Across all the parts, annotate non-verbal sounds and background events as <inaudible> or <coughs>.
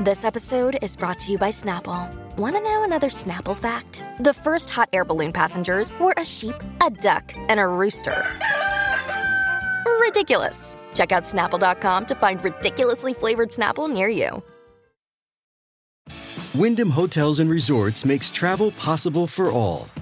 This episode is brought to you by Snapple. Want to know another Snapple fact? The first hot air balloon passengers were a sheep, a duck, and a rooster. Ridiculous. Check out snapple.com to find ridiculously flavored Snapple near you. Wyndham Hotels and Resorts makes travel possible for all.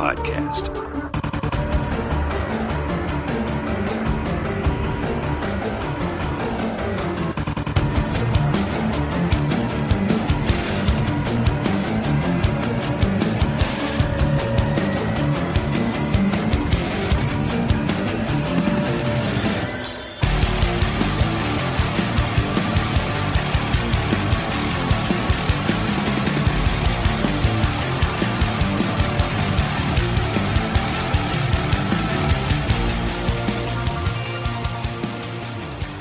Podcast.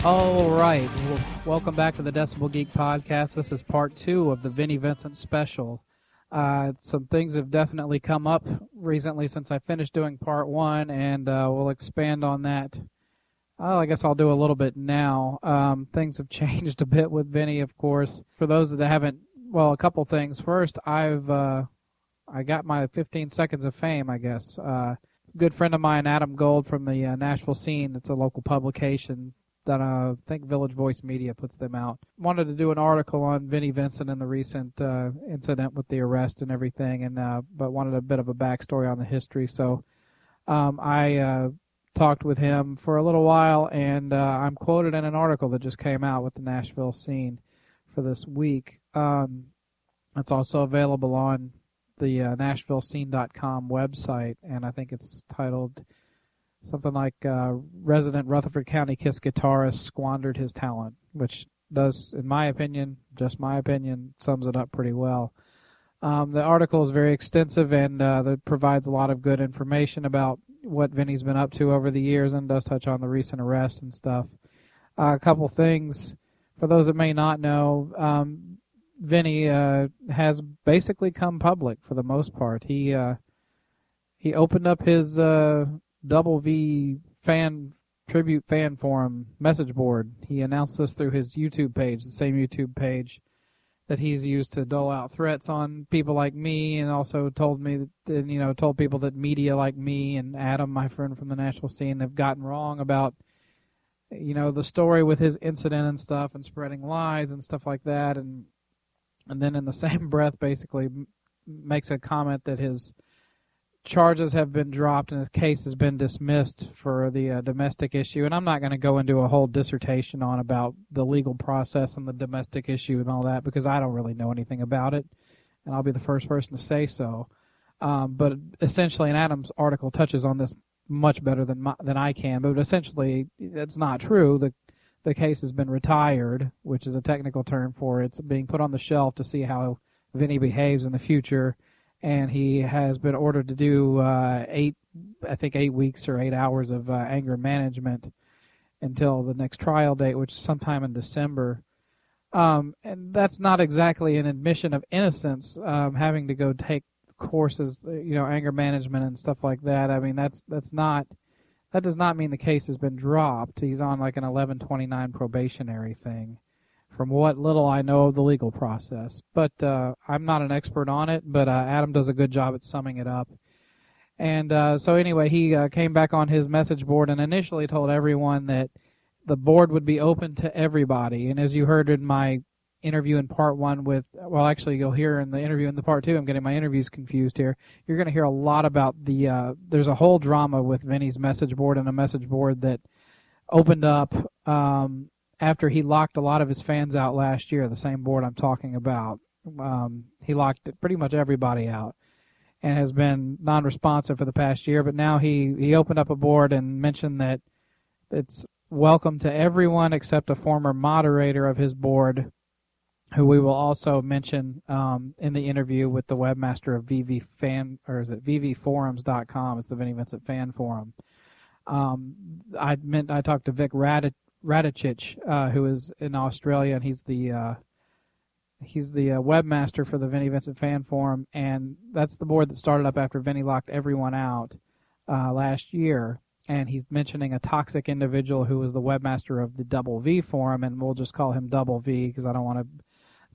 All right. Well, welcome back to the Decibel Geek podcast. This is part two of the Vinnie Vincent special. Uh, some things have definitely come up recently since I finished doing part one, and uh, we'll expand on that. I guess I'll do a little bit now. Um, things have <laughs> changed a bit with Vinnie, of course. For those that haven't, well, a couple things. First, I've uh, I got my 15 seconds of fame, I guess. Uh, good friend of mine, Adam Gold from the uh, Nashville scene. It's a local publication that uh, I think Village Voice Media puts them out. Wanted to do an article on Vinnie Vincent and the recent uh, incident with the arrest and everything, and uh, but wanted a bit of a backstory on the history. So um, I uh, talked with him for a little while, and uh, I'm quoted in an article that just came out with the Nashville scene for this week. Um, it's also available on the uh, NashvilleScene.com website, and I think it's titled something like uh, resident Rutherford County Kiss guitarist squandered his talent, which does, in my opinion, just my opinion, sums it up pretty well. Um, the article is very extensive and uh, that provides a lot of good information about what Vinnie's been up to over the years and does touch on the recent arrests and stuff. Uh, a couple things for those that may not know. Um, Vinnie uh, has basically come public for the most part. He uh, he opened up his uh, Double V fan tribute fan forum message board. He announced this through his YouTube page, the same YouTube page that he's used to dole out threats on people like me, and also told me that you know told people that media like me and Adam, my friend from the national scene, have gotten wrong about you know the story with his incident and stuff, and spreading lies and stuff like that, and and then in the <laughs> same breath, basically makes a comment that his charges have been dropped and his case has been dismissed for the uh, domestic issue. And I'm not going to go into a whole dissertation on about the legal process and the domestic issue and all that because I don't really know anything about it, and I'll be the first person to say so. Um, but essentially, and Adam's article touches on this much better than my, than I can. But essentially, that's not true. the The case has been retired, which is a technical term for it. it's being put on the shelf to see how Vinnie behaves in the future and he has been ordered to do uh, eight, I think eight weeks or eight hours of uh, anger management until the next trial date, which is sometime in December. Um, and that's not exactly an admission of innocence, um, having to go take courses, you know, anger management and stuff like that. I mean, that's that's not that does not mean the case has been dropped. He's on like an 1129 probationary thing from what little I know of the legal process. But uh, I'm not an expert on it, but uh, Adam does a good job at summing it up. And uh, so, anyway, he uh, came back on his message board and initially told everyone that the board would be open to everybody. And as you heard in my interview in part one with, well, actually, you'll hear in the interview in the part two. I'm getting my interviews confused here. You're going to hear a lot about the. Uh, there's a whole drama with Vinny's message board and a message board that opened up um, after he locked a lot of his fans out last year. The same board I'm talking about. Um, he locked pretty much everybody out and has been non-responsive for the past year. But now he he opened up a board and mentioned that it's welcome to everyone except a former moderator of his board, who we will also mention um, in the interview with the webmaster of VV Fan or is it VVForums.com? It's the Vinnie Vincent Fan Forum. Um, I meant I talked to Vic Radich, Radicic, uh, who is in Australia, and he's the uh, he's the uh, webmaster for the Vinnie Vincent Fan Forum, and that's the board that started up after Vinny locked everyone out uh, last year and he's mentioning a toxic individual who was the webmaster of the Double V forum, and we'll just call him Double V because I don't want to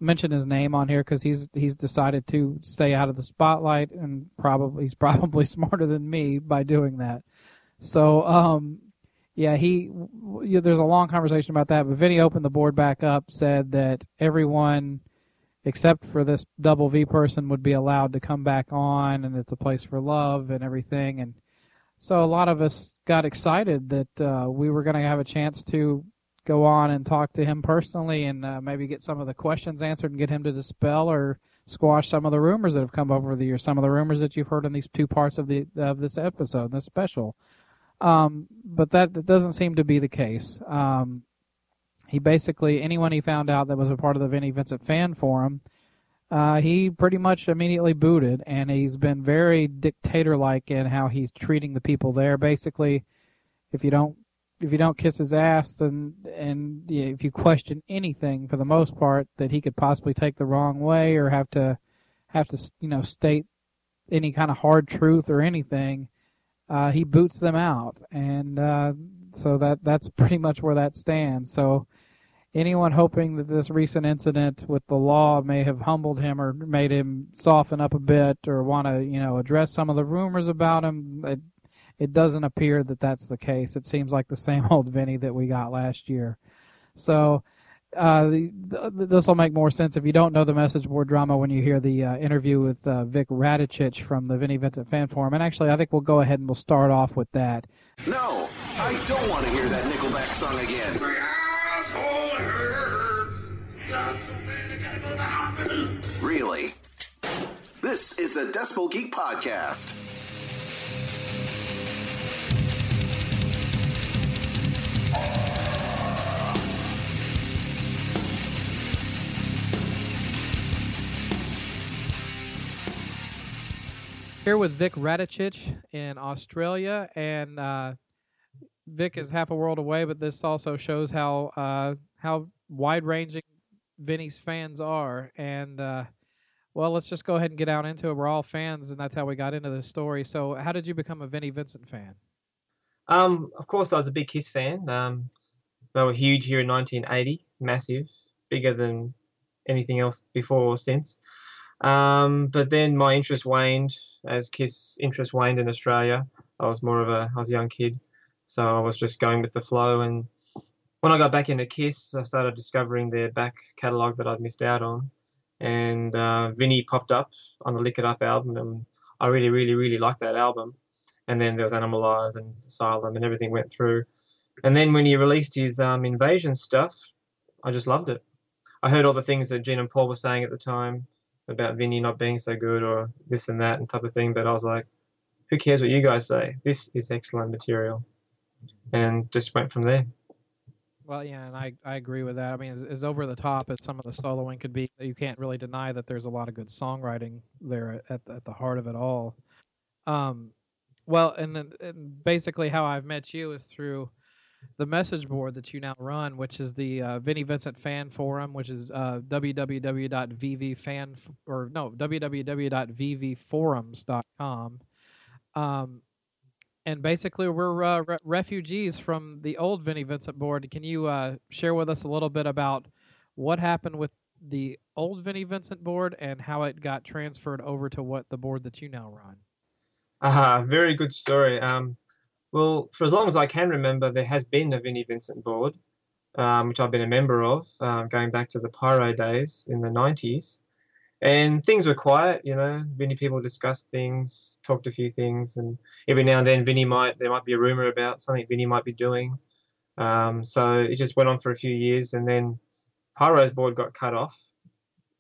mention his name on here because he's he's decided to stay out of the spotlight, and probably he's <laughs> probably smarter than me by doing that. So, um, yeah, he there's a long conversation about that, but Vinny opened the board back up, said that everyone except for this Double V person would be allowed to come back on, and it's a place for love and everything, and so a lot of us got excited that uh, we were going to have a chance to go on and talk to him personally and uh, maybe get some of the questions answered and get him to dispel or squash some of the rumors that have come over the years, some of the rumors that you've heard in these two parts of the of this episode, this special. Um, but that, that doesn't seem to be the case. Um, he basically anyone he found out that was a part of the Vinnie Vincent fan forum uh, he pretty much immediately booted, and he's been very dictator-like in how he's treating the people there. Basically, if you don't if you don't kiss his ass, then and if you question anything, for the most part, that he could possibly take the wrong way or have to have to you know state any kind of hard truth or anything, uh, he boots them out, and uh, so that that's <laughs> pretty much where that stands. So anyone hoping that this recent incident with the law may have humbled him or made him soften up a bit or want to, you know, address some of the rumors about him, it, it doesn't appear that that's the case. It seems like the same <laughs> old Vinny that we got last year. So uh, this will make more sense if you don't know the message board drama when you hear the uh, interview with uh, Vic Radicich from the Vinnie Vincent Fan Forum. And actually, I think we'll go ahead and we'll start off with that. No, I don't want to hear that Nickelback song again. My asshole hurts. Stop so bad, I gotta go to the hospital. Really? This is a Decibel Geek podcast. Here with Vic Radicic in Australia, and uh, Vic is half a world away, but this also shows how uh, how wide ranging Vinny's fans are. And uh, well, let's just go ahead and get out into it. We're all fans, and that's how we got into this story. So, how did you become a Vinnie Vincent fan? Um, of course, I was a big Kiss fan. Um, they were huge here in 1980, massive, bigger than anything else before or since. Um, but then my interest waned as Kiss interest waned in Australia. I was more of a I was a young kid, so I was just going with the flow and when I got back into Kiss, I started discovering their back catalogue that I'd missed out on. And uh, Vinny popped up on the Lick It Up album, and I really, really, really liked that album. And then there was Animalize and Asylum, and everything went through. And then when he released his um, Invasion stuff, I just loved it. I heard all the things that Gene and Paul were saying at the time about Vinny not being so good or this and that and type of thing, but I was like, who cares what you guys say? This is excellent material. And just went from there. Well, yeah, and I, I agree with that. I mean, as, as over the top as some of the soloing could be, you can't really deny that there's a lot of good songwriting there at, at the heart of it all. Um, well, and, and basically how I've met you is through the message board that you now run, which is the uh, Vinnie Vincent Fan Forum, which is uh, www.vvfan or no www.vvforums.com. Um, and basically we're uh, re- refugees from the old Vinnie Vincent board. Can you uh, share with us a little bit about what happened with the old Vinnie Vincent board and how it got transferred over to what the board that you now run? Ah, uh, very good story. Um, well, for as long as I can remember, there has been a Vinny Vincent board, um, which I've been a member of, uh, going back to the Pyro days in the 90s. And things were quiet, you know. Vinny people discussed things, talked a few things, and every now and then Vinny might there might be a rumor about something Vinny might be doing. Um, so it just went on for a few years, and then Pyro's board got cut off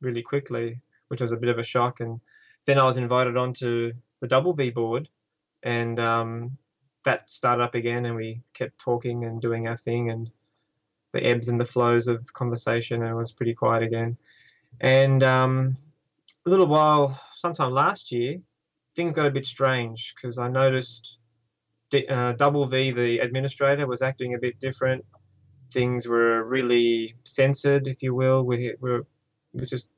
really quickly, which was a bit of a shock. And then I was invited onto the Double V board, and um, that started up again, and we kept talking and doing our thing, and the ebbs and the flows of conversation, and it was pretty quiet again. And um, a little while, sometime last year, things got a bit strange because I noticed uh, Double V, the administrator, was acting a bit different. Things were really censored, if you will. We were it was just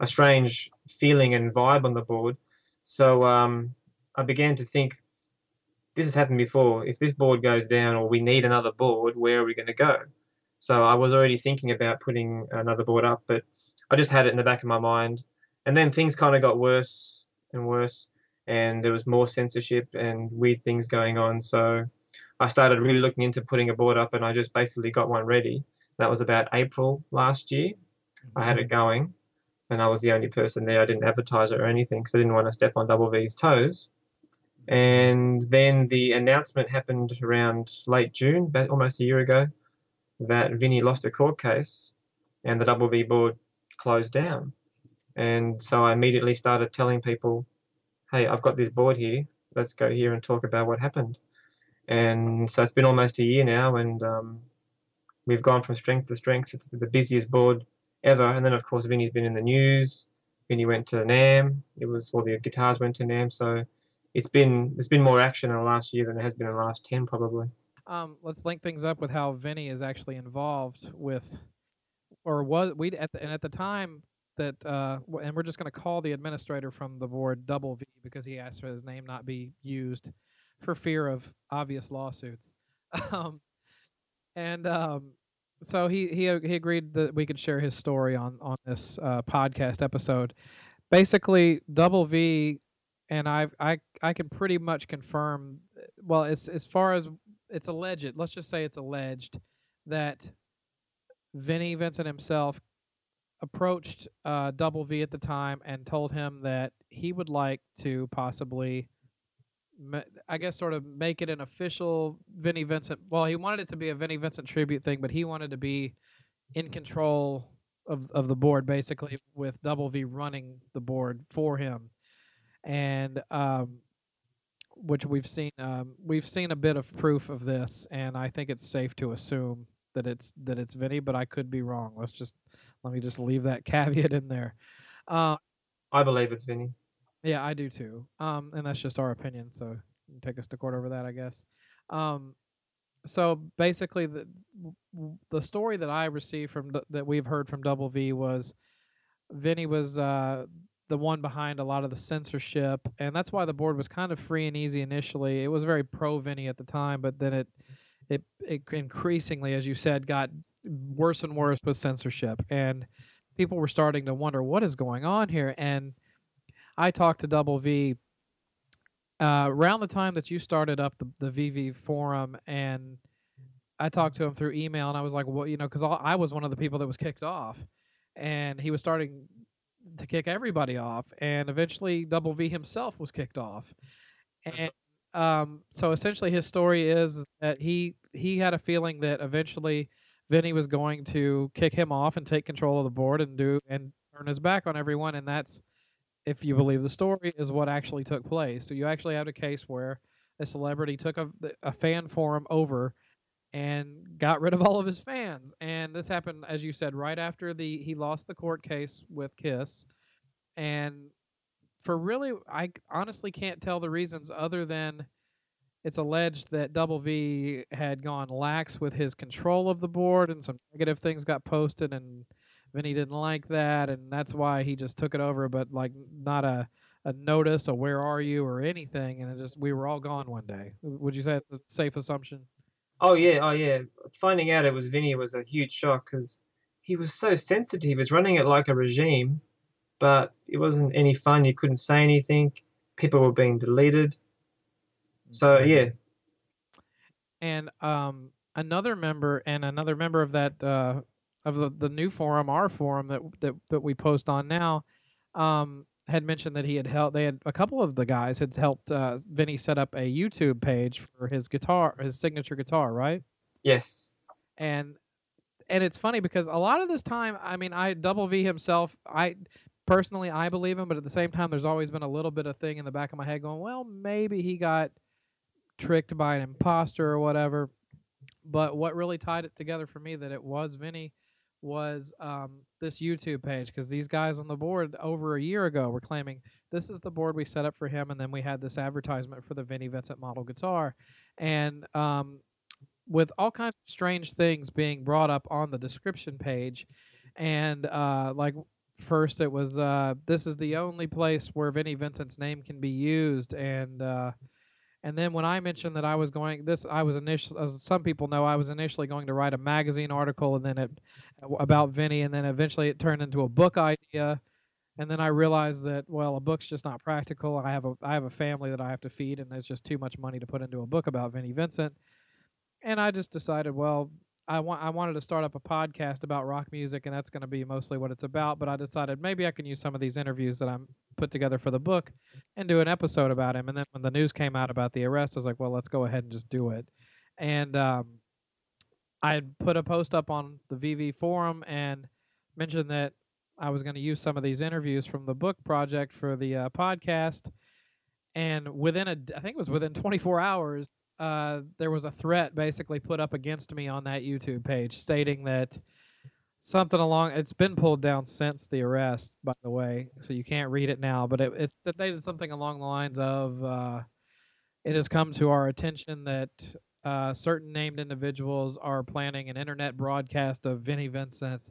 a strange feeling and vibe on the board. So um, I began to think, this has happened before. If this board goes down or we need another board, where are we going to go? So I was already thinking about putting another board up, but I just had it in the back of my mind. And then things kind of got worse and worse, and there was more censorship and weird things going on. So I started really looking into putting a board up, and I just basically got one ready. That was about April last year. I had it mm-hmm. going, and I was the only person there. I didn't advertise it or anything because I didn't want to step on Double V's toes. And then the announcement happened around late June, about almost a year ago, that Vinny lost a court case and the Double V board closed down. And so I immediately started telling people, hey, I've got this board here. Let's go here and talk about what happened. And so it's been almost a year now, and um, we've gone from strength to strength. It's the busiest board ever. And then, of course, Vinny's been in the news. Vinny went to NAMM. It was all the guitars went to NAMM. So it's been there's been more action in the last year than there has been in the last ten probably. Um, let's link things up with how Vinny is actually involved with, or was we at the, and at the time that uh, and we're just going to call the administrator from the board Double V because he asked for his name not be used for fear of obvious lawsuits. <laughs> um, and um, so he, he he agreed that we could share his story on on this uh, podcast episode. Basically, Double V and I I I can pretty much confirm. Well, as as far as it's alleged, let's just say it's alleged that Vinny Vincent himself approached uh, Double V at the time and told him that he would like to possibly I guess sort of make it an official Vinnie Vincent. Well, he wanted it to be a Vinnie Vincent tribute thing, but he wanted to be in control of of the board, basically with Double V running the board for him, and um, which we've seen um, we've seen a bit of proof of this, and I think it's safe to assume that it's that it's Vinny, but I could be wrong. Let's just let me just leave that <laughs> caveat in there. Uh, I believe it's Vinny. Yeah, I do too. Um, and that's just our opinion, so take us to court over that, I guess. Um, so basically, the the story that I received from that we've heard from Double V was Vinny was uh, the one behind a lot of the censorship, and that's why the board was kind of free and easy initially. It was very pro Vinny at the time, but then it it, it increasingly, as you said, got worse and worse with censorship, and people were starting to wonder what is going on here, and I talked to Double V uh, around the time that you started up the, the VV forum, and I talked to him through email, and I was like, well, you know, because I was one of the people that was kicked off, and he was starting to kick everybody off, and eventually Double V himself was kicked off, and um, so essentially his story is that he he had a feeling that eventually Vinny was going to kick him off and take control of the board and do and turn his back on everyone, and that's if you believe the story, is what actually took place. So you actually have a case where a celebrity took a, a fan forum over and got rid of all of his fans. And this happened, as you said, right after the he lost the court case with Kiss. And for really, I honestly can't tell the reasons other than it's alleged that Double V had gone lax with his control of the board, and some negative things got posted, and Vinny didn't like that, and that's why he just took it over. But like not a a notice, a where are you, or anything, and it just we were all gone one day. Would you say it's a safe assumption? Oh yeah, oh yeah. Finding out it was Vinny was a huge shock because he was so sensitive. He was running it like a regime, but it wasn't any fun. You couldn't say anything. People were being deleted. So yeah. And um, another member and another member of that uh, of the, the new forum, our forum that that that we post on now, um, had mentioned that he had helped. They had a couple of the guys had helped uh, Vinny set up a YouTube page for his guitar, his signature guitar, right? Yes. And and it's funny because a lot of this time, I mean, I Double V himself, I personally I believe him, but at the same time, there's always been a little bit of thing in the back of my head going, well, maybe he got tricked by an imposter or whatever. But what really tied it together for me that it was Vinny was um, this YouTube page because these guys on the board over a year ago were claiming this is the board we set up for him, and then we had this advertisement for the Vinnie Vincent model guitar, and um, with all kinds of strange things being brought up on the description page, and uh, like first it was uh, this is the only place where Vinnie Vincent's name can be used, and uh, and then when I mentioned that I was going, this I was initially, as some people know, I was initially going to write a magazine article, and then it about Vinny, and then eventually it turned into a book idea, and then I realized that well, a book's just not practical. I have a I have a family that I have to feed, and it's just too much money to put into a book about Vinnie Vincent, and I just decided, well, I want I wanted to start up a podcast about rock music, and that's going to be mostly what it's about. But I decided maybe I can use some of these interviews that I'm put together for the book and do an episode about him. And then when the news came out about the arrest, I was like, well, let's go ahead and just do it. And um, I had put a post up on the VV forum and mentioned that I was going to use some of these interviews from the book project for the uh, podcast. And within a, I think it was within 24 hours, uh, there was a threat basically put up against me on that YouTube page stating that something along it's been pulled down since the arrest by the way so you can't read it now but it, it's stated something along the lines of uh, it has come to our attention that uh, certain named individuals are planning an internet broadcast of Vinnie Vincent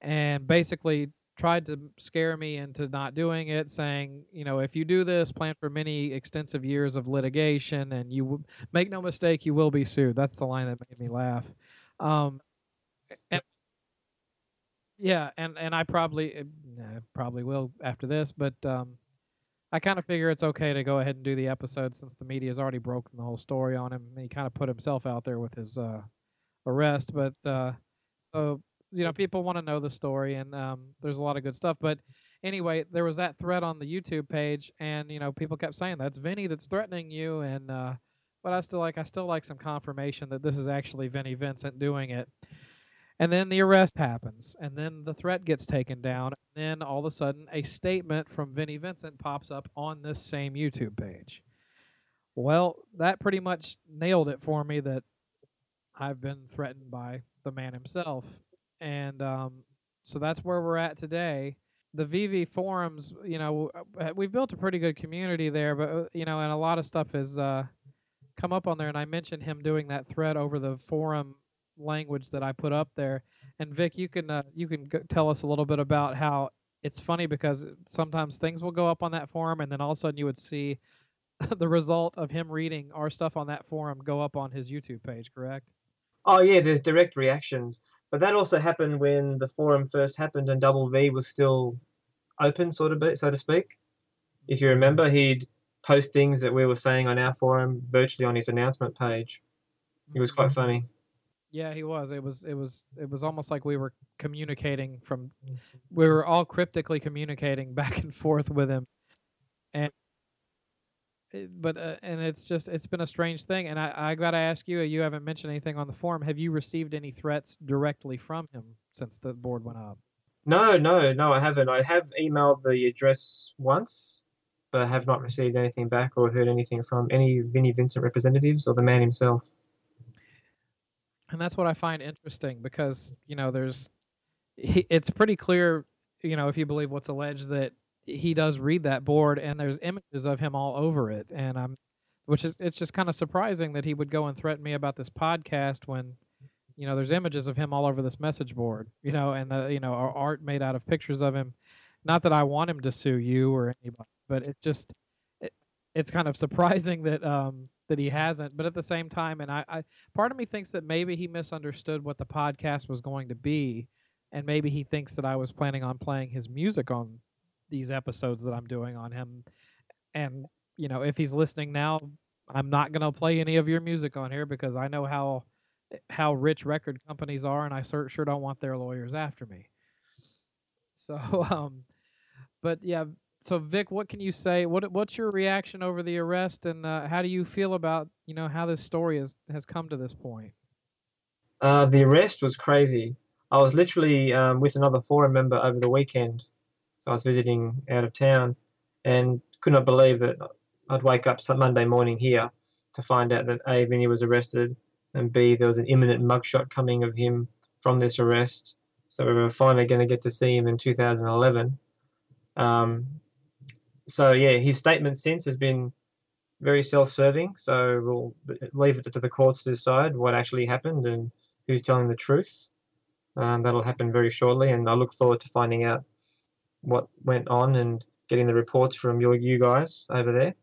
and basically tried to scare me into not doing it saying you know if you do this plan for many extensive years of litigation and you w- make no mistake you will be sued. That's the line that made me laugh. Um, and, yeah, and and I probably uh, probably will after this, but um, I kind of figure it's okay to go ahead and do the episode since the media has already broken the whole story on him. He kind of put himself out there with his uh, arrest, but uh, so you know people want to know the story, and um, there's a lot of good stuff. But anyway, there was that thread on the YouTube page, and you know people kept saying that's Vinny that's threatening you, and uh, but I still like I still like some confirmation that this is actually Vinnie Vincent doing it. And then the arrest happens, and then the threat gets taken down, and then all of a sudden a statement from Vinnie Vincent pops up on this same YouTube page. Well, that pretty much nailed it for me that I've been threatened by the man himself. And um, so that's where we're at today. The VV forums, you know, uh, we've built a pretty good community there, but, uh, you know, and a lot of stuff has uh, come up on there. And I mentioned him doing that thread over the forum language that I put up there. And Vic, you can uh, you can go, tell us a little bit about how it's funny because sometimes things will go up on that forum, and then all of a sudden you would see <laughs> the result of him reading our stuff on that forum go up on his YouTube page. Correct? Oh yeah, there's direct reactions, but that also happened when the forum first happened and Double V was still open, sort of, so to speak. If you remember, he'd post things that we were saying on our forum virtually on his announcement page. It was quite funny. Yeah, he was. It was it was it was almost like we were communicating from we were all cryptically communicating <laughs> back and forth with him. And but uh, and it's just it's been a strange thing and I I got to ask you, you haven't mentioned anything on the forum. Have you received any threats directly from him since the board went up? No, no, no, I haven't. I have emailed the address once, but I have not received anything back or heard anything from any Vinnie Vincent representatives or the man himself and that's what I find interesting because you know there's he, it's pretty clear you know if you believe what's alleged that he does read that board and there's images of him all over it. And I'm which is it's just kind of surprising that he would go and threaten me about this podcast when you know there's images of him all over this message board you know and the, you know art made out of pictures of him. Not that I want him to sue you or anybody but it just it's kind of surprising that um that he hasn't. But at the same time, and I, I part of me thinks that maybe he misunderstood what the podcast was going to be, and maybe he thinks that I was planning on playing his music on these episodes that I'm doing on him. And you know, if he's listening now, I'm not gonna play any of your music on here because I know how how rich record companies are, and I sure sure don't want their lawyers after me. So, <laughs> um, but yeah. So Vic, what can you say? What what's your reaction over the arrest, and uh, how do you feel about you know how this story has has come to this point? Uh, the arrest was crazy. I was literally um, with another forum member over the weekend, so I was visiting out of town, and could not believe that I'd wake up some Monday morning here to find out that A, Vinny was arrested, and B, there was an imminent mugshot coming of him from this arrest. So we were finally going to get to see him in 2011. Um, so yeah, his statement since has been very self-serving. So we'll leave it to the courts to decide what actually happened and who's telling the truth. Um, that'll happen very shortly, and I look forward to finding out what went on and getting the reports from your you guys over there.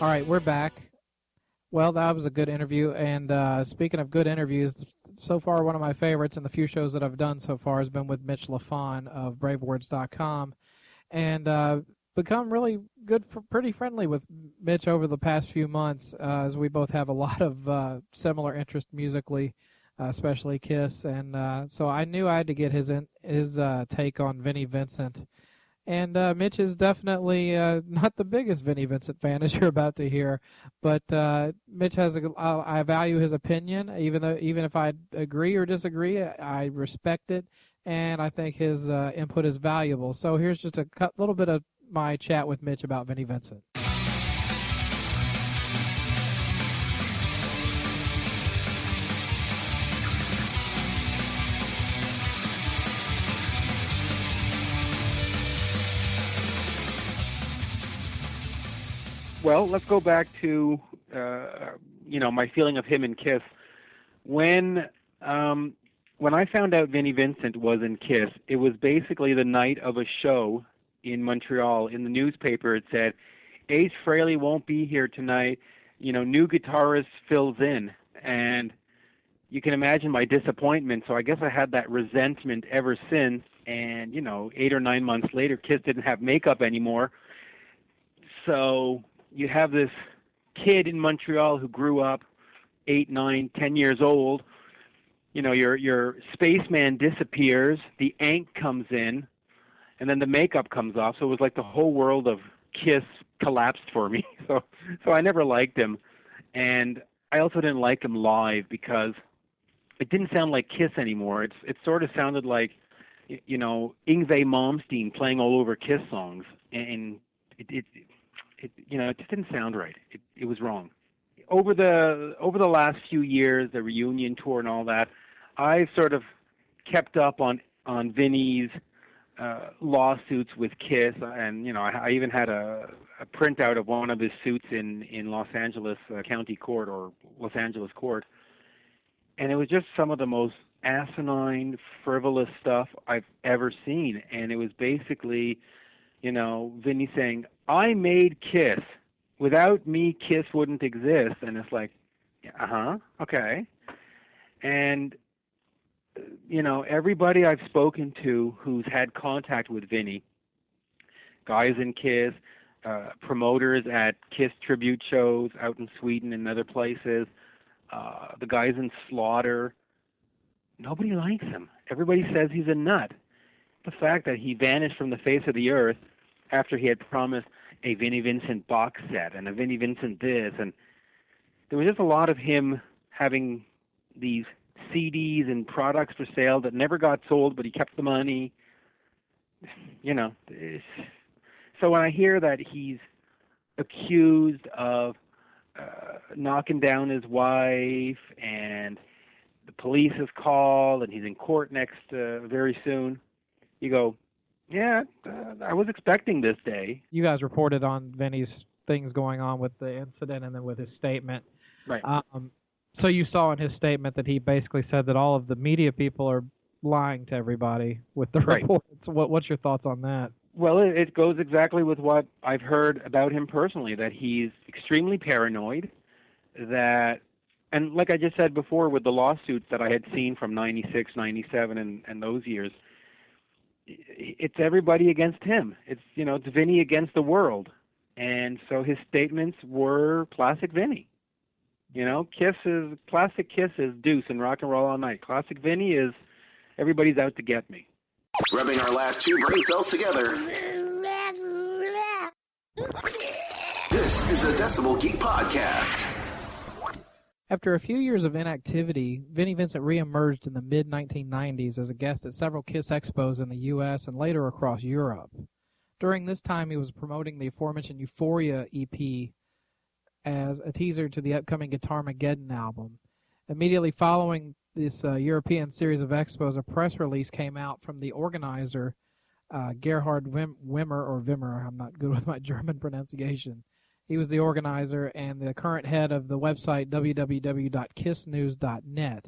All right, we're back. Well, that was a good interview. And uh, speaking of good interviews, so far one of my favorites and the few shows that I've done so far has been with Mitch Lafon of BraveWords.com, and uh, become really good, pretty friendly with Mitch over the past few months, uh, as we both have a lot of uh, similar interest musically, uh, especially Kiss. And uh, so I knew I had to get his in, his take on Vinnie Vincent and uh, Mitch is definitely uh, <laughs> not the biggest Vinnie Vincent fan, as you're about to hear. But uh, Mitch has a, I value his opinion, even though even if I agree or disagree, I respect it, and I think his uh, input is valuable. So here's just a little bit of my chat with Mitch about Vinnie Vincent. Well, let's go back to uh, you know my feeling of him and Kiss. When um, when I found out Vinnie Vincent was in Kiss, it was basically the night of a show in Montreal. In the newspaper, it said Ace Frehley won't be here tonight. You know, new guitarist fills in, and you can imagine my disappointment. So I guess I had that resentment ever since. And you know, eight or nine months later, Kiss didn't have makeup anymore. So you have this kid in Montreal who grew up eight, nine, ten years old. You know, your your spaceman disappears, the Ankh comes in, and then the makeup comes off. So it was like the whole world of Kiss collapsed for me. <laughs> So so I never liked him, and I also didn't like him live because it didn't sound like Kiss anymore. It's it sort of sounded like you know Yngwie Malmsteen playing all over Kiss songs, and it, it it you know it just didn't sound right. It it was wrong. Over the over the last few years, the reunion tour and all that, I've sort of kept up on on Vinny's uh, lawsuits with Kiss, and you know I, I even had a, a printout of one of his suits in in Los Angeles uh, County Court or Los Angeles Court, and it was just some of the most asinine, frivolous stuff I've ever seen, and it was basically, you know, Vinny saying, I made Kiss. Without me, Kiss wouldn't exist. And it's like, uh huh, okay. And you know, everybody I've spoken to who's had contact with Vinny, guys in Kiss, uh, promoters at Kiss tribute shows out in Sweden and other places, uh, the guys in Slaughter, nobody likes him. Everybody says he's a nut. The fact that he vanished from the face of the earth after he had promised a Vinnie Vincent box set and a Vinnie Vincent this, and there was just a lot of him having these CDs and products for sale that never got sold, but he kept the money. You know, so when I hear that he's accused of uh, knocking down his wife and the police has called and he's in court next uh, very soon, you go, yeah, uh, I was expecting this day. You guys reported on Vinny's things going on with the incident and then with his statement. Right. Um, so you saw in his statement that he basically said that all of the media people are lying to everybody with the right. reports. What, what's your thoughts on that? Well, it, it goes exactly with what I've heard about him personally. That he's extremely paranoid. That and like I just said before, with the lawsuits that I had seen from '96, '97, and and those years, it's everybody against him. It's you know, it's Vinny against the world, and so his statements were classic Vinny. You know, Kiss is classic. Kiss is Deuce and Rock and Roll All Night. Classic Vinny is everybody's out to get me. Rubbing our last two brain cells together. <laughs> This is a Decibel Geek podcast. After a few years of inactivity, Vinnie Vincent reemerged in the mid 1990s as a guest at several Kiss expos in the US and later across Europe. During this time, he was promoting the aforementioned Euphoria EP as a teaser to the upcoming Guitarmageddon album. Immediately following this uh, European series of expos, a press release came out from the organizer, uh, Gerhard Wim- Wimmer, or Wimmer, I'm not good <laughs> with my German pronunciation. He was the organizer and the current head of the website www.kissnews.net.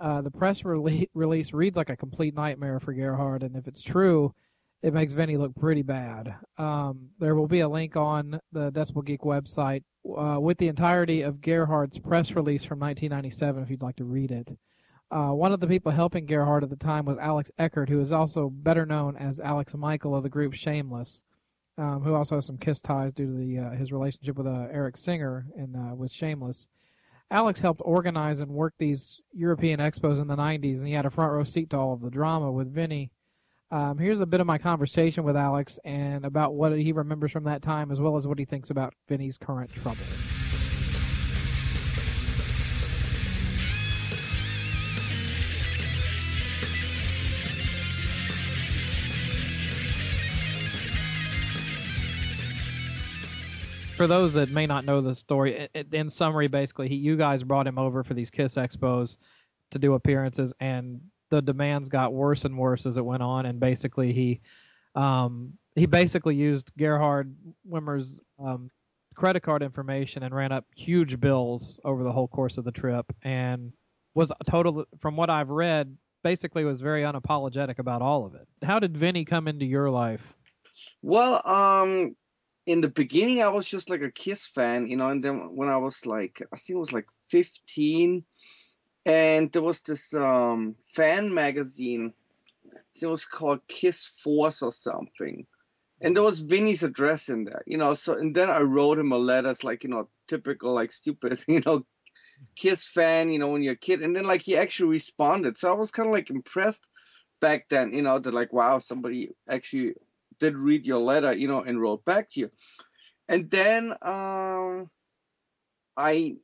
Uh, the press rele- release reads like a complete nightmare for Gerhard, and if it's true, it makes Vinny look pretty bad. Um, there will be a link on the Decibel Geek website uh, with the entirety of Gerhard's press release from 1997 if you'd like to read it. Uh, one of the people helping Gerhard at the time was Alex Eckert, who is also better known as Alex Michael of the group Shameless um, who also has some Kiss ties due to the uh, his relationship with uh, Eric Singer and uh, with Shameless. Alex helped organize and work these European expos in the 90s, and he had a front row seat to all of the drama with Vinny. Um, here's a bit of my conversation with Alex and about what he remembers from that time, as well as what he thinks about Vinny's current troubles. For those that may not know the story, in summary, basically, he, you guys brought him over for these Kiss expos to do appearances, and the demands got worse and worse as it went on, and basically he um, he basically used Gerhard Wimmer's um, credit card information and ran up huge bills over the whole course of the trip, and was total from what I've read, basically was very unapologetic about all of it. How did Vinny come into your life? Well, um, in the beginning, I was just like a Kiss fan, you know, and then when I was like, I think it was like 15, and there was this um, fan magazine. It was called Kiss Force or something, and there was Vinny's address in there, you know. So and then I wrote him a letter, it's like you know, typical like stupid, <laughs> you know, Kiss fan, you know, when you're a kid, and then like he actually responded. So I was kind of like impressed back then, you know, that like wow, somebody actually did read your letter, you know, and wrote back to you. And then um, I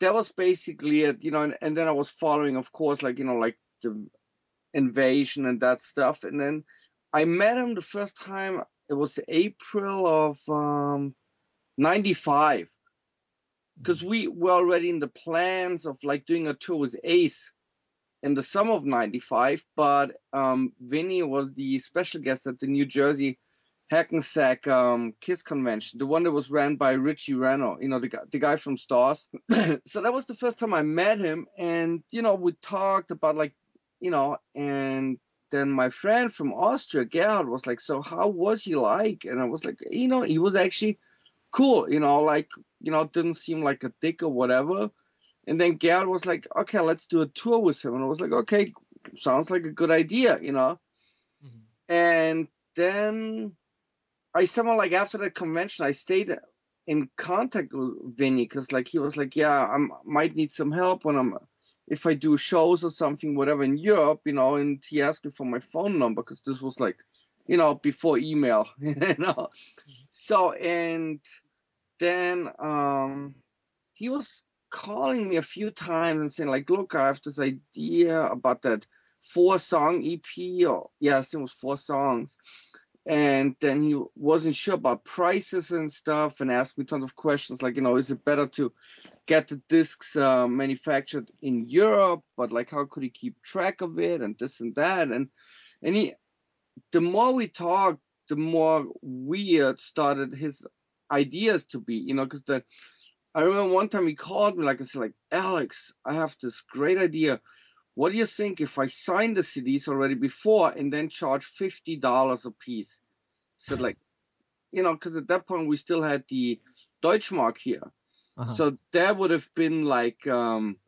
that was basically it, you know, and, and then I was following, of course, like you know, like the invasion and that stuff. And then I met him the first time. It was April of um, '95 because we were already in the plans of like doing a tour with Ace in the summer of 95, but um, Vinny was the special guest at the New Jersey Hackensack um, Kiss convention, the one that was ran by Richie Ranno, you know, the guy, the guy from Starz. <coughs> so that was the first time I met him, and you know, we talked about like, you know, and then my friend from Austria, Gerhard, was like, "So how was he like?" And I was like, you know, he was actually cool, you know, like, you know, didn't seem like a dick or whatever. And then Gerhard was like, okay, let's do a tour with him. And I was like, okay, sounds like a good idea, you know. Mm-hmm. And then I somehow like after that convention, I stayed in contact with Vinny because like he was like, yeah, I might need some help when I'm if I do shows or something, whatever in Europe, you know. And he asked me for my phone number because this was like, you know, before email, <laughs> you know. So and then um he was calling me a few times and saying like, look, I have this idea about that four song EP or yes, it was four songs. And then he wasn't sure about prices and stuff and asked me tons of questions like, you know, is it better to get the discs uh, manufactured in Europe, but like how could he keep track of it and this and that and and he the more we talked, the more weird started his ideas to be, you know, because the I remember one time he called me, like I said, like Alex, I have this great idea. What do you think if I sign the CDs already before and then charge fifty dollars a piece? So like, you know, because at that point we still had the Deutschmark here, Uh-huh. So that would have been like um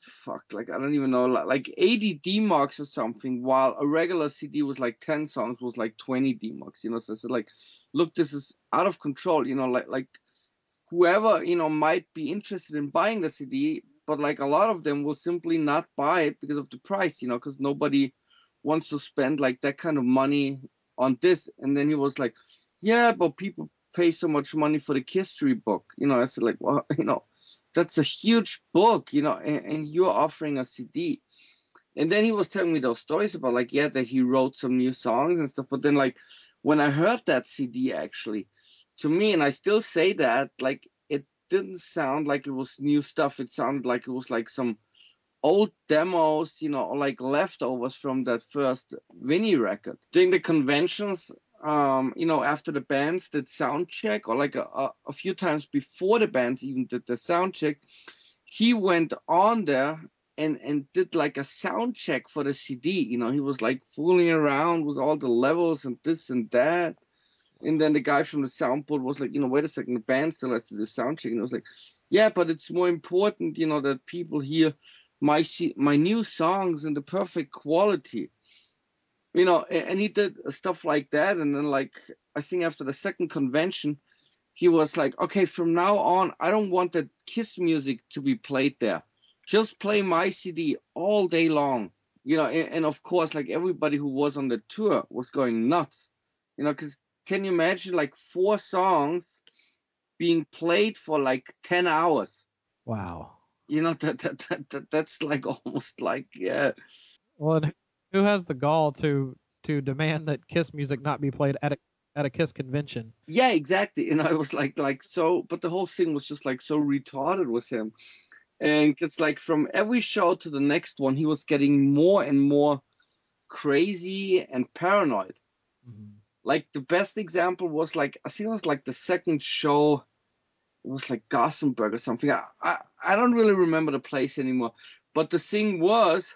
fuck, like I don't even know, like, like 80 D-Marks or something, while a regular CD was like 10 songs was like 20 D-Marks, you know. So I said like, look, this is out of control, you know, like like whoever, you know, might be interested in buying the CD, but like a lot of them will simply not buy it because of the price, you know, because nobody wants to spend like that kind of money on this. And then he was like, Yeah, but people pay so much money for the history book. You know, I said like, well, <laughs> you know, that's a huge book, you know, and, and you're offering a CD. And then he was telling me those stories about like, yeah, that he wrote some new songs and stuff. But then like when I heard that CD actually, to me, and I still say that, like it didn't sound like it was new stuff. It sounded like it was like some old demos, you know, like leftovers from that first Vinnie record. During the conventions, um, you know, after the bands did sound check, or like a, a few times before the bands even did the sound check, he went on there and and did like a sound check for the CD. You know, he was like fooling around with all the levels and this and that. And then the guy from the soundboard was like, you know, wait a second, the band still has to do sound check. And I was like, yeah, but it's more important, you know, that people hear my my new songs in the perfect quality you know, and he did stuff like that. And then, like, I think after the second convention, he was like, okay, from now on, I don't want the Kiss music to be played there. Just play my CD all day long. You know, and, and of course, like everybody who was on the tour was going nuts. You know, because can you imagine like four songs being played for like 10 hours? Wow. You know, <laughs> that, that, that, that that's like <laughs> almost like, yeah. Well, who has the gall to to demand that Kiss music not be played at a at a Kiss convention? Yeah, exactly. And I was like, like so, but the whole thing was just like so retarded with him, and it's like from every show to the next one, he was getting more and more crazy and paranoid. Mm-hmm. Like the best example was like I think it was like the second show. It was like Gothenburg or something. I, I, I don't really remember the place anymore. But the thing was,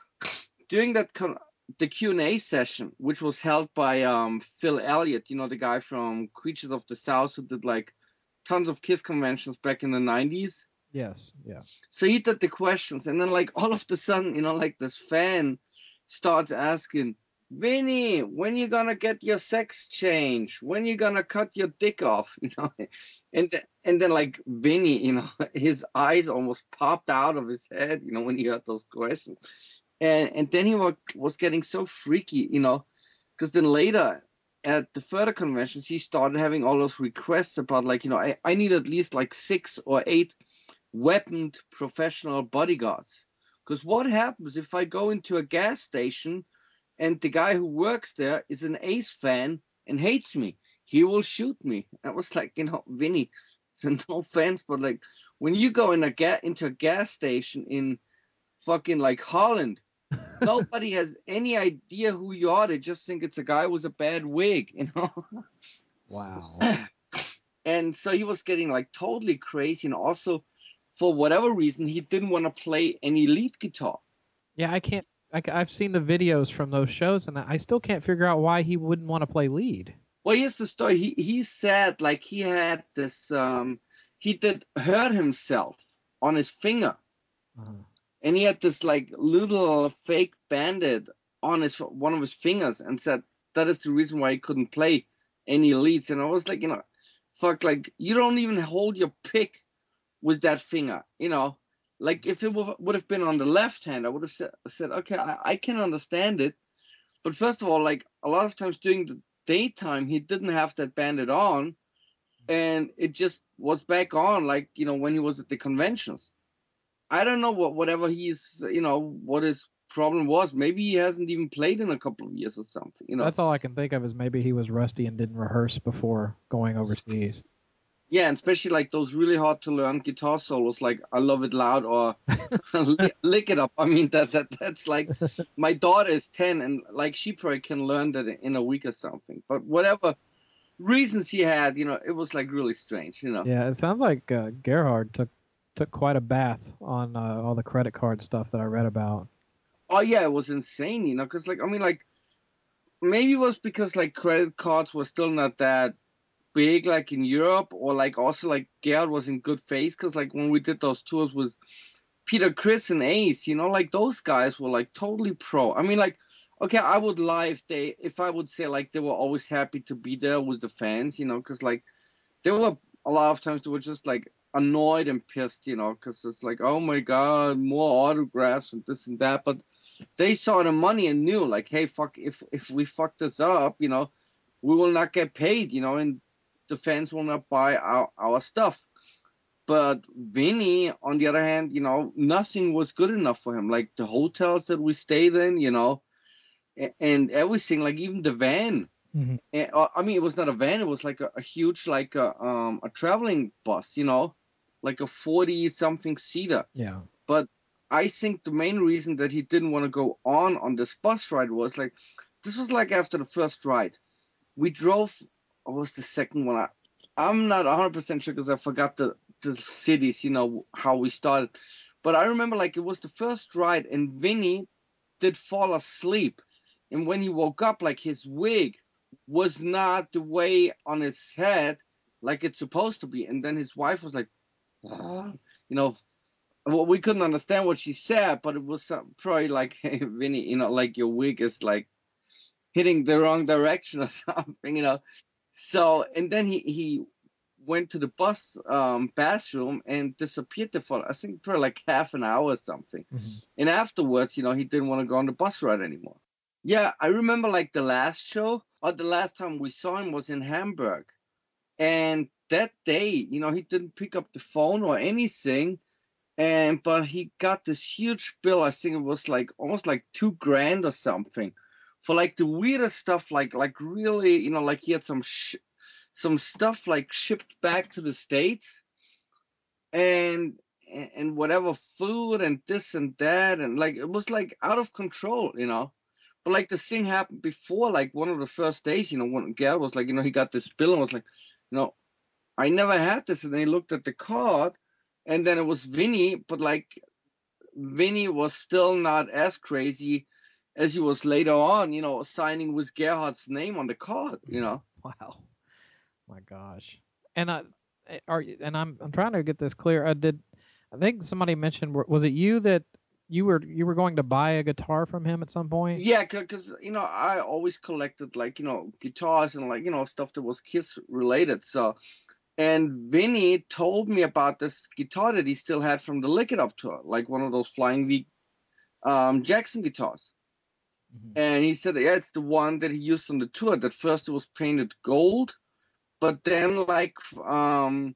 during that con- the Q&A session, which was held by um, Phil Elliott, you know, the guy from Creatures of the South who did like tons of Kiss conventions back in the 90s. Yes, yeah. So he did the questions, and then like all of a sudden, you know, like this fan starts asking, Vinnie, when you gonna get your sex change? When you gonna cut your dick off? <laughs> You know, and th- and then like Vinnie, you know, <laughs> his eyes almost popped out of his head, you know, when he heard those questions and and then he was, was getting so freaky, you know, because then later at the further conventions he started having all those requests about like you know I, I need at least like six or eight weaponed professional bodyguards because what happens if I go into a gas station and the guy who works there is an Ace fan and hates me? He will shoot me. I was like, you know, Vinnie, <laughs> no offense, but like when you go in a ga- into a gas station in fucking like Holland <laughs> Nobody has any idea who you are. They just think it's a guy with a bad wig, you know. Wow. <coughs> and so he was getting like totally crazy, and also for whatever reason he didn't want to play any lead guitar. Yeah, I can't. I, have seen the videos from those shows, and I still can't figure out why he wouldn't want to play lead. Well, here's the story. He he said like he had this um he did hurt himself on his finger. Uh-huh and he had this like little fake bandit on his one of his fingers and said that is the reason why he couldn't play any leads and i was like you know fuck like you don't even hold your pick with that finger you know like if it would have been on the left hand i would have said, okay I, I can understand it but first of all like a lot of times during the daytime he didn't have that bandit on and it just was back on like you know when he was at the conventions I don't know what whatever he's you know what his problem was. Maybe he hasn't even played in a couple of years or something. You know. That's all I can think of is maybe he was rusty and didn't rehearse before going overseas. Yeah, and especially like those really hard to learn guitar solos, like "I Love It Loud" or <laughs> <laughs> "Lick It Up." I mean, that that that's like my daughter is ten, and like she probably can learn that in a week or something. But whatever reasons he had, you know, it was like really strange, you know. Yeah, it sounds like uh, Gerhard took took quite a bath on uh, all the credit card stuff that I read about. Oh yeah, it was insane, you know, because like I mean, like maybe it was because like credit cards were still not that big like in Europe or like also like Gerhard was in good face because like when we did those tours with Peter Criss and Ace, you know, like those guys were like totally pro. I mean, like, okay, I would lie if they if I would say like they were always happy to be there with the fans, you know, because like there were a lot of times they were just like annoyed and pissed, you know, because it's like, oh my god, more autographs and this and that, but they saw the money and knew like, hey, fuck, if if we fuck this up, you know, we will not get paid, you know, and the fans will not buy our, our stuff. But Vinnie, on the other hand, you know, nothing was good enough for him. Like the hotels that we stayed in, you know, and, and everything, like even the van. Mm-hmm. And, uh, I mean, it was not a van; it was like a, a huge, like a um a traveling bus, you know, like a forty something seater. Yeah. But I think the main reason that he didn't want to go on on this bus ride was like, this was like after the first ride, we drove. What was the second one? I, I'm not 100% sure because I forgot the the cities, you know, how we started. But I remember like it was the first ride, and Vinnie did fall asleep, and when he woke up, like his wig was not the way on his head like it's supposed to be, and then his wife was like, you know. Well, we couldn't understand what she said, but it was probably like, <laughs> "Hey, Vinnie, you know, like your wig is like hitting the wrong direction or <laughs> something, you know." So, and then he he went to the bus um, bathroom and disappeared there for I think for like half an hour or something. And afterwards, you know, he didn't want to go on the bus ride anymore. Yeah, I remember like the last show or the last time we saw him was in Hamburg. And that day, you know, he didn't pick up the phone or anything. And but he got this huge bill. I think it was like almost like two grand or something for like the weirdest stuff, like like really, you know, like he had some sh- some stuff like shipped back to the states, and and whatever food and this and that, and like it was like out of control, you know. But like the thing happened before, like one of the first days, you know, when Gail was like, you know, he got this bill and was like, you know, I never had this, and then he looked at the card, and then it was Vinnie, but like Vinnie was still not as crazy as he was later on, you know, signing with Gerhard's name on the card, you know. Wow. My gosh. And I are and I'm I'm trying to get this clear. I did I think somebody mentioned was it you that you were you were going to buy a guitar from him at some point? Yeah, because you know I always collected like you know guitars and like you know stuff that was Kiss related. So, and Vinnie told me about this guitar that he still had from the Lick It Up tour, like one of those Flying V um, Jackson guitars. And he said, yeah, it's the one that he used on the tour. That first it was painted gold, but then like um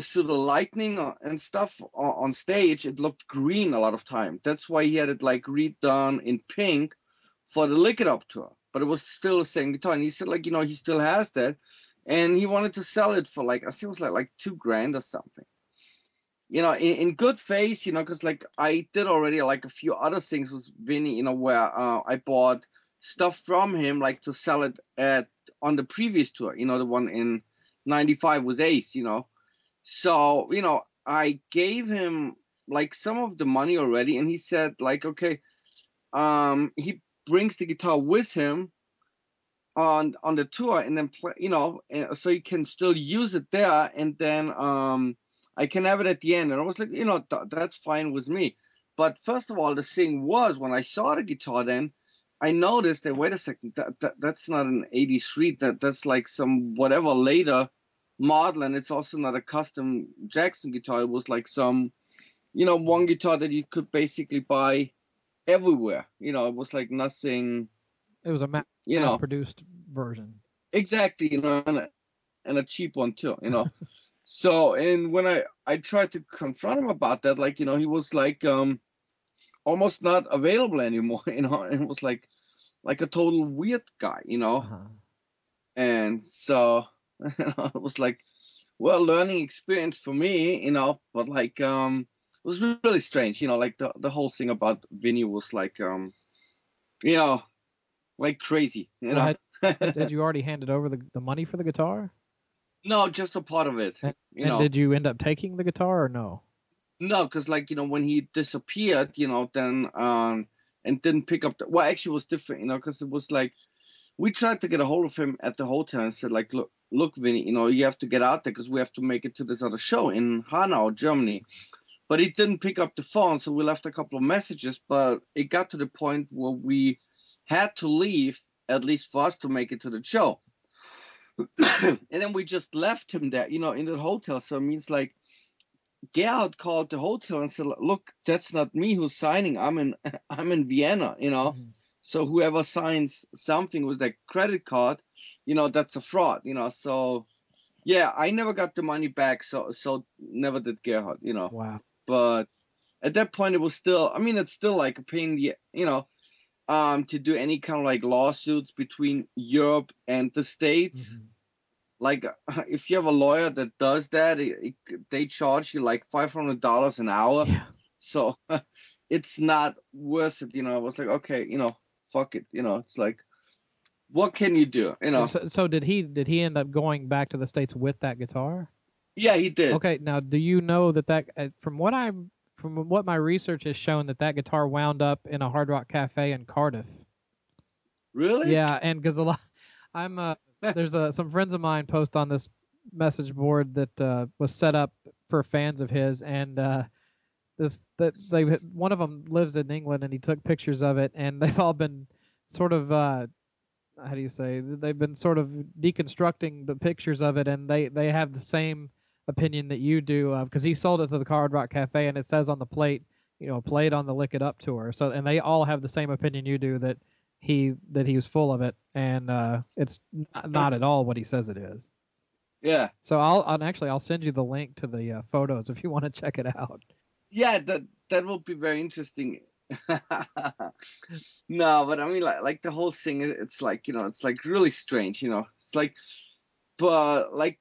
through the lightning and stuff on stage, it looked green a lot of time. That's why he had it like redone in pink for the Lick It Up tour. But it was still the same guitar. And he said like, you know, he still has that. And he wanted to sell it for like, I think it was like, like two grand or something. You know, in, in good faith, you know, because like I did already like a few other things with Vinnie, you know, where uh, I bought stuff from him like to sell it at on the previous tour, you know, the one in 95 with Ace, you know. So, you know, I gave him like some of the money already and he said like, okay, um he brings the guitar with him on on the tour and then play, you know, so he can still use it there and then um I can have it at the end. And I was like, you know, th- that's fine with me. But first of all, the thing was when I saw the guitar then I noticed that wait a second, that, that that's not an 83. That that's like some whatever later model, and it's also not a custom Jackson guitar. It was like some, you know, one guitar that you could basically buy everywhere. You know, it was like nothing. It was a ma- You know. mass-produced version. Exactly, you know, and a, and a cheap one too, you know. <laughs> so, and when I I tried to confront him about that, like you know, he was like um almost not available anymore, <laughs> you know, and it was like like a total weird guy, you know. And so you <laughs> know, it was like well, learning experience for me, you know, but like um it was really strange, you know, like the the whole thing about Vinnie was like um you know like crazy, you know. Had- did <laughs> you already handed over the, the money for the guitar? No, just a part of it. You and did you end up taking the guitar or no? No, because like you know when he disappeared, you know, then um and didn't pick up the well actually it was different, you know, because it was like we tried to get a hold of him at the hotel and said like look look, Vinnie, you know, you have to get out there because we have to make it to this other show in Hanau, Germany. But he didn't pick up the phone, so we left a couple of messages. But it got to the point where we had to leave, at least for us to make it to the show. <coughs> and then we just left him there, you know, in the hotel. So it means like Gerhard called the hotel and said, "Look, that's not me who's signing. I'm in <laughs> I'm in Vienna, you know." Mm-hmm. So whoever signs something with their credit card, you know, that's a fraud, you know. So yeah, I never got the money back. So so never did Gerhard, you know. Wow. But at that point, it was still. I mean, it's still like a pain. The you know, um, to do any kind of like lawsuits between Europe and the states. Mm-hmm. Like <laughs> if you have a lawyer that does that, it, it, they charge you like five hundred dollars an hour. Yeah. So <laughs> it's not worth it. You know, I was like, okay, you know, fuck it. You know, it's like, what can you do? You know. So, so did he? Did he end up going back to the states with that guitar? Yeah, he did. Okay, now do you know that that uh, from what I'm from what my research has shown that that guitar wound up in a Hard Rock Cafe in Cardiff. Really? Yeah, and because a lot, I'm uh, <laughs> there's a some friends of mine post on this message board that uh, was set up for fans of his, and uh, this that they one of them lives in England and he took pictures of it and <laughs> they've all been sort of uh how do you say they've been sort of deconstructing the pictures of it and they they have the same opinion that you do of because uh, he sold it to the Hard Rock Cafe and it says on the plate you know played on the Lick It Up tour so and they all have the same opinion you do that he that he was full of it and uh it's not at all what he says it is yeah so I'll, I'll actually I'll send you the link to the uh, photos if you want to check it out yeah, that that will be very interesting. <laughs> no, but I mean, like, like the whole thing, it's like you know, it's like really strange, you know. It's like, but like,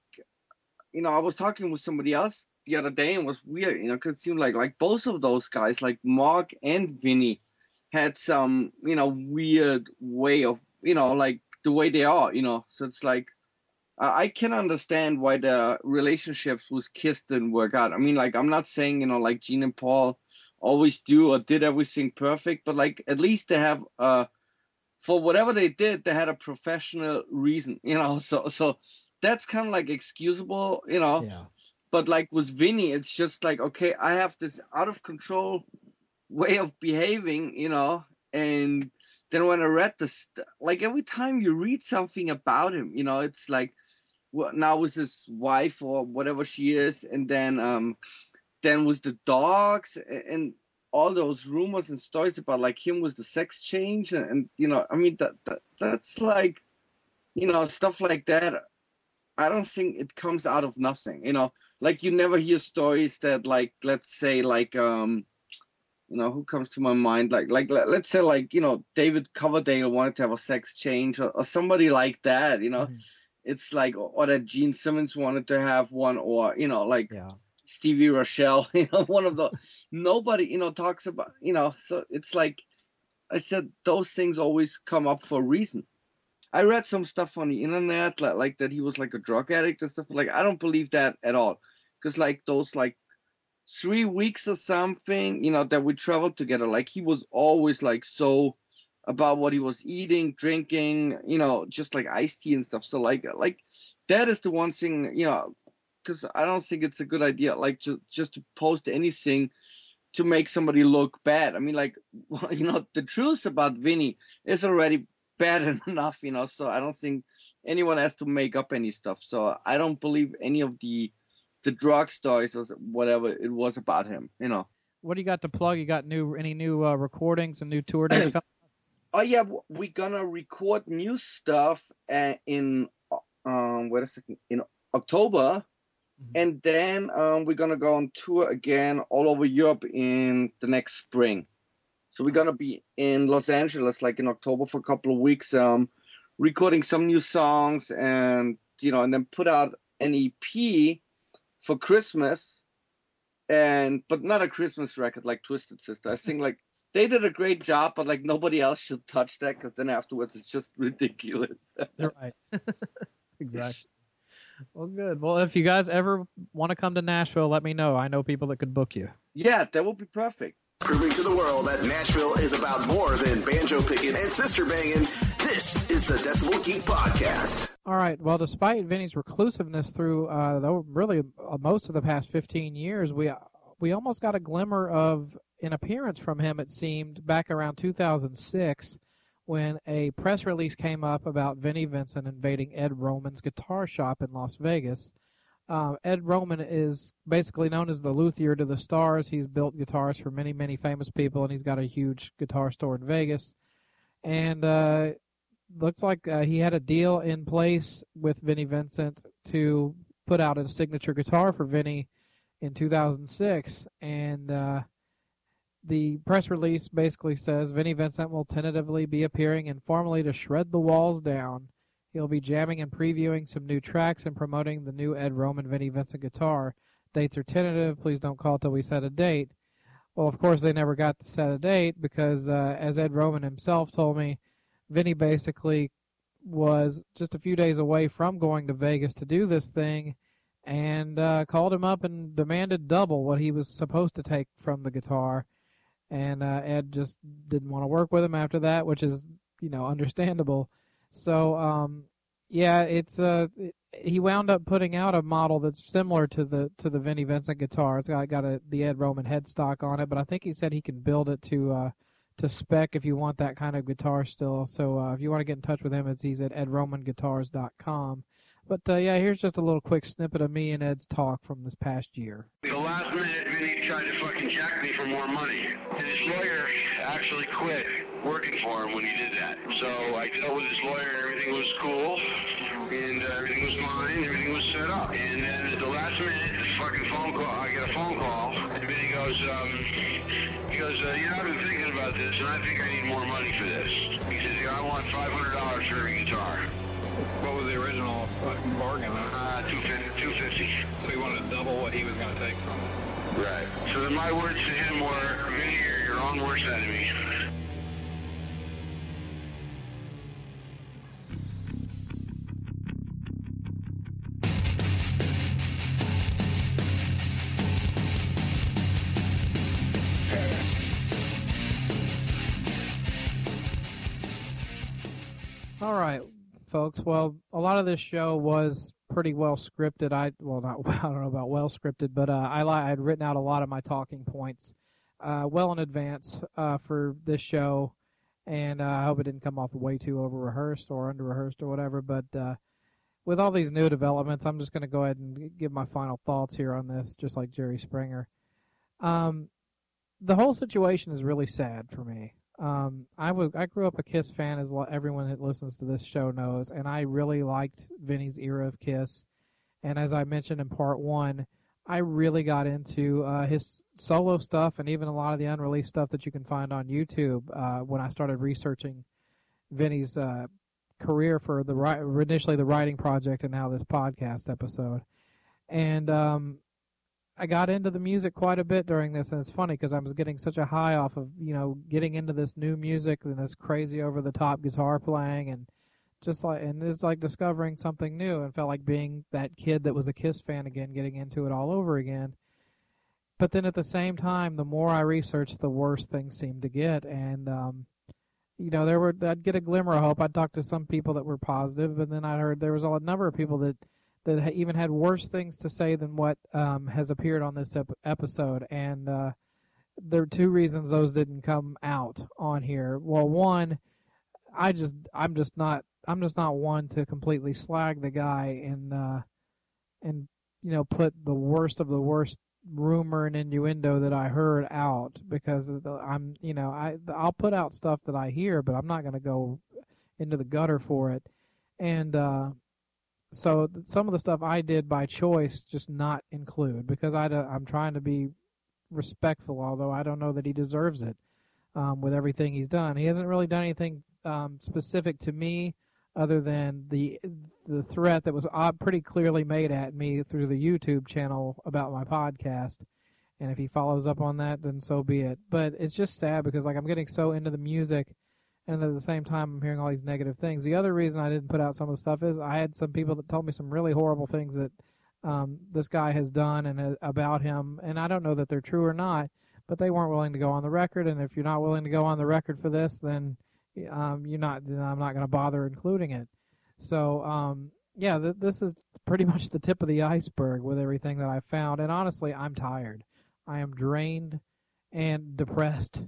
you know, I was talking with somebody else the other day and was weird, you know, because it seemed like like both of those guys, like Mark and Vinnie, had some you know weird way of you know like the way they are, you know. So it's like I can understand why the relationships with Kiss didn't work out. I mean, like, I'm not saying, you know, like Gene and Paul always do or did everything perfect, but like, at least they have, uh, for whatever they did, they had a professional reason, you know. <laughs> So, so that's kind of like excusable, you know. Yeah. But like with Vinnie, it's just like, okay, I have this out of control way of behaving, you know, and then when I read this, like every time you read something about him, you know, it's like now with his wife or whatever she is, and then um, then with the dogs and all those rumors and stories about like him with the sex change and, and you know, I mean that, that that's like, you know, stuff like that. I don't think it comes out of nothing, you know. Like you never hear stories that like let's say like um you know who comes to my mind like like let's say like you know david coverdale wanted to have a sex change or, or somebody like that you know mm-hmm it's like or that Gene Simmons wanted to have one, or you know, like yeah. Stevie Rachelle, <laughs> you know, one of the nobody, you know, talks about, you know, so it's like I said, those things always come up for a reason. I read some stuff on the internet like, like that he was like a drug addict and stuff. Like I don't believe that at all, because like those like three weeks or something, you know, that we traveled together, like he was always like so about what he was eating, drinking, you know, just like iced tea and stuff. So like like that is the one thing, you know, because I don't think it's a good idea like to, just to post anything to make somebody look bad. I mean, like well, <laughs> you know, the truth about Vinnie is already bad <laughs> enough, you know. So I don't think anyone has to make up any stuff. So I don't believe any of the the drug stories or whatever it was about him, you know. What do you got to plug? You got new any new uh, recordings and new tour dates <clears throat> coming? oh yeah, we're gonna record new stuff uh, in um wait a second in October, mm-hmm. and then um, we're gonna go on tour again all over Europe in the next spring. So we're gonna be in Los Angeles like in October for a couple of weeks, um, recording some new songs and you know, and then put out an EP for Christmas, and but not a Christmas record like Twisted Sister. I think like they did a great job, but like nobody else should touch that because then afterwards it's just <laughs> ridiculous. right. <laughs> exactly. Well, good. Well, if you guys ever want to come to Nashville, let me know. I know people that could book you. Yeah, that would be perfect. Proving to the world that Nashville is about more than banjo picking and sister banging, this is the Decibel Geek Podcast. All right. Well, despite Vinnie's reclusiveness through uh, really uh, most of the past 15 years, we we almost got a glimmer of an appearance from him. It seemed back around 2006 when a press release came up about Vinnie Vincent invading Ed Roman's guitar shop in Las Vegas. Uh, Ed Roman is basically known as the luthier to the stars. He's built guitars for many, many famous people, and he's got a huge guitar store in Vegas. And uh, looks like uh, he had a deal in place with Vinnie Vincent to put out a signature guitar for Vinnie in 2006. And uh, the press release basically says Vinnie Vincent will tentatively be appearing informally to shred the walls down. He'll be jamming and previewing some new tracks and promoting the new Ed Roman Vinnie Vincent guitar. Dates are tentative. Please don't call till we set a date. Well, of course, they never got to set a date because, uh, as Ed Roman himself told me, Vinnie basically was just a few days away from going to Vegas to do this thing and uh, called him up and demanded double what he was supposed to take from the guitar and uh, Ed just didn't want to work with him after that, which is you know understandable. So um, yeah, it's uh, he wound up putting out a model that's similar to the to the Vinnie Vincent guitar. It's got got a the Ed Roman headstock on it, but I think he said he can build it to uh, to spec if you want that kind of guitar still. So uh, if you want to get in touch with him, it's he's at edromanguitars.com. But uh, yeah, here's just a little quick snippet of me and Ed's talk from this past year. The last minute, tried to fucking jack me for more money, and his lawyer actually quit working for him when he did that. So I dealt with his lawyer, and everything was cool, and uh, everything was fine, everything was set up. And then at the last minute, this fucking phone call, I get a phone call, and Vinnie goes, um, he goes, uh, you know, I've been thinking about this, and I think I need more money for this. He says, yeah, I want $500 for every guitar. What was the original bargain? Uh, 250, 250. So he wanted to double what he was going to take from him. Right. So then my words to him were, Vinnie, you're your own worst enemy. Folks. Well, a lot of this show was pretty well scripted. I well, not <laughs> I don't know about well scripted, but uh, I I had written out a lot of my talking points uh, well in advance uh, for this show, and uh, I hope it didn't come off way too over rehearsed or under rehearsed or whatever. But uh, with all these new developments, I'm just going to go ahead and give my final thoughts here on this, just like Jerry Springer. Um, the whole situation is really sad for me. Um, I was I grew up a Kiss fan, as everyone that listens to this show knows, and I really liked Vinnie's era of Kiss. And as I mentioned in part one, I really got into uh, his solo stuff and even a lot of the unreleased stuff that you can find on YouTube uh, when I started researching Vinnie's uh, career for the initially the writing project and now this podcast episode. And um, I got into the music quite a bit during this, and it's funny because I was getting such a high off of you know getting into this new music and this crazy over the top guitar playing, and just like and it's like discovering something new, and felt like being that kid that was a Kiss fan again, getting into it all over again. But then at the same time, the more I researched, the worse things seemed to get, and um, you know there were I'd get a glimmer of hope. I'd talk to some people that were positive, and then I heard there was a number of people that that even had worse things to say than what um, has appeared on this ep- episode. And uh, there are two reasons those didn't come out on here. Well, one, I just I'm just not I'm just not one to completely slag the guy and uh, and you know put the worst of the worst rumor and innuendo that I heard out because I'm you know I I'll put out stuff that I hear, but I'm not going to go into the gutter for it. And uh, so some of the stuff I did by choice just not include because I I'm trying to be respectful, although I don't know that he deserves it um, with everything he's done. He hasn't really done anything um, specific to me other than the the threat that was uh, pretty clearly made at me through the YouTube channel about my podcast. And if he follows up on that, then so be it. But it's just sad because like I'm getting so into the music and at the same time I'm hearing all these negative things. The other reason I didn't put out some of the stuff is I had some people that told me some really horrible things that um, this guy has done and uh, about him, and I don't know that they're true or not, but they weren't willing to go on the record. And if you're not willing to go on the record for this, then um, you're not. Then I'm not going to bother including it. So um, yeah, th- this is pretty <laughs> much the tip of the iceberg with everything that I found. And honestly, I'm tired. I am drained and depressed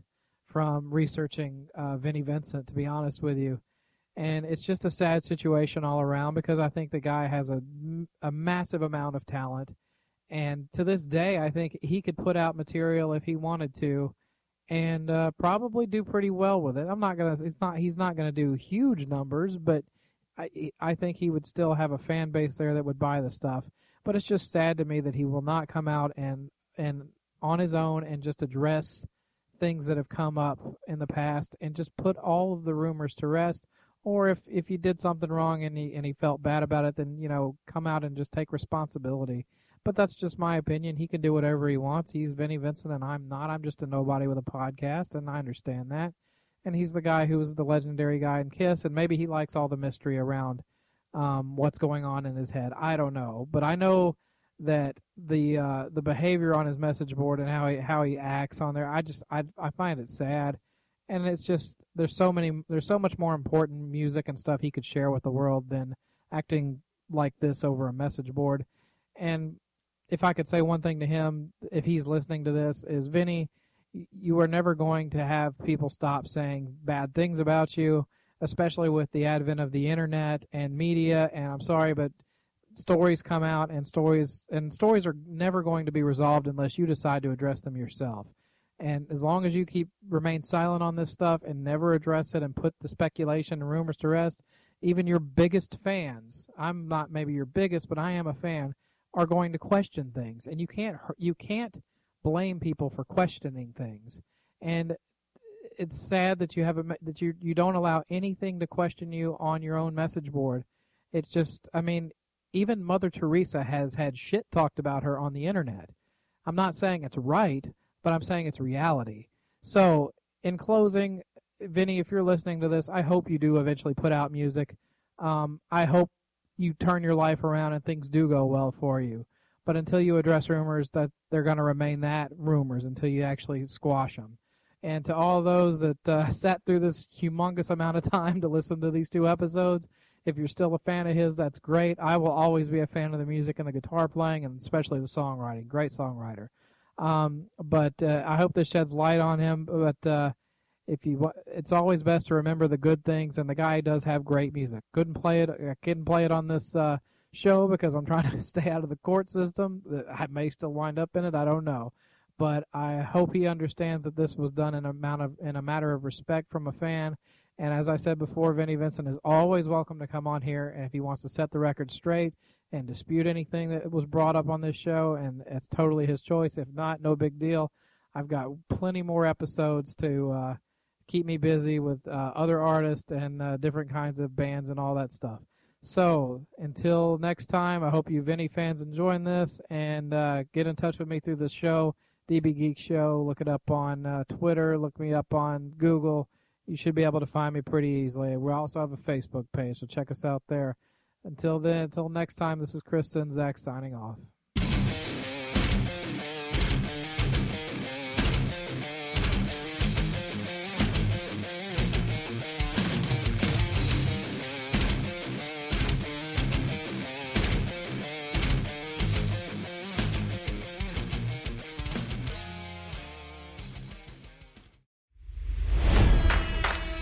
from researching uh, Vinnie Vincent. To be honest with you, and it's just a sad situation all around because I think the guy has a a massive amount of talent. And to this day, I think he could put out material if he wanted to, and uh, probably do pretty well with it. I'm not gonna. It's not. He's not gonna do huge numbers, but I I think he would still have a fan base there that would buy the stuff. But it's just sad to me that he will not come out and and on his own and just address things that have come up in the past and just put all of the rumors to rest. Or if if he did something wrong and he and he felt bad about it, then you know come out and just take responsibility. But that's just my opinion. He can do whatever he wants. He's Vinnie Vincent, and I'm not. I'm just a nobody with a podcast, and I understand that. And he's the guy who was the legendary guy in Kiss, and maybe he likes all the mystery around um, what's going on in his head. I don't know, but I know that the uh, the behavior on his message board and how he how he acts on there, I just I I find it sad, and it's just there's so many there's so much more important music and stuff he could share with the world than acting like this over a message board, and if I could say one thing to him, if he's listening to this, is Vinnie, you are never going to have people stop saying bad things about you, especially with the advent of the internet and media. And I'm sorry, but stories come out and stories and stories are never going to be resolved unless you decide to address them yourself. And as long as you keep remain silent on this stuff and never address it and put the speculation and rumors to rest, even your biggest fans, I'm not maybe your biggest, but I am a fan, are going to question things. And you can't you can't blame people for questioning things. And it's sad that you have that you you don't allow anything to question you on your own message board. It's just I mean even Mother Teresa has had shit talked about her on the internet. I'm not saying it's right, but I'm saying it's reality. So, in closing, Vinnie, if you're listening to this, I hope you do eventually put out music. Um, I hope you turn your life around and things do go well for you. But until you address rumors, that they're going to remain that rumors until you actually squash them. And to all those that uh, <laughs> sat through this humongous amount of time to listen to these two episodes, if you're still a fan of his, that's great. I will always be a fan of the music and the guitar playing, and especially the songwriting. Great songwriter. Um, but uh, I hope this sheds light on him. But uh, if you, it's always best to remember the good things, and the guy does have great music. Couldn't play it. I couldn't play it on this uh, show because I'm <laughs> trying to stay out of the court system. I may still wind up in it. I don't know. But I hope he understands that this was done in a amount of in a matter of respect from a fan and as I said before, Vinnie Vincent is always welcome to come on here. And if he wants to set the record straight and dispute anything that was brought up on this show, and it's totally his choice. If not, no big deal. I've got plenty more episodes to uh, keep me busy with uh, other artists and uh, different kinds of bands and all that stuff. So until next time, I hope you Vinnie fans enjoying this and uh, get in touch with me through the show, DB Geek Show. Look it up on uh, Twitter. Look me up on Google you should be able to find me pretty easily. We also have a Facebook page, so check us out there. Until then, until next time, this is Chris Zach signing off.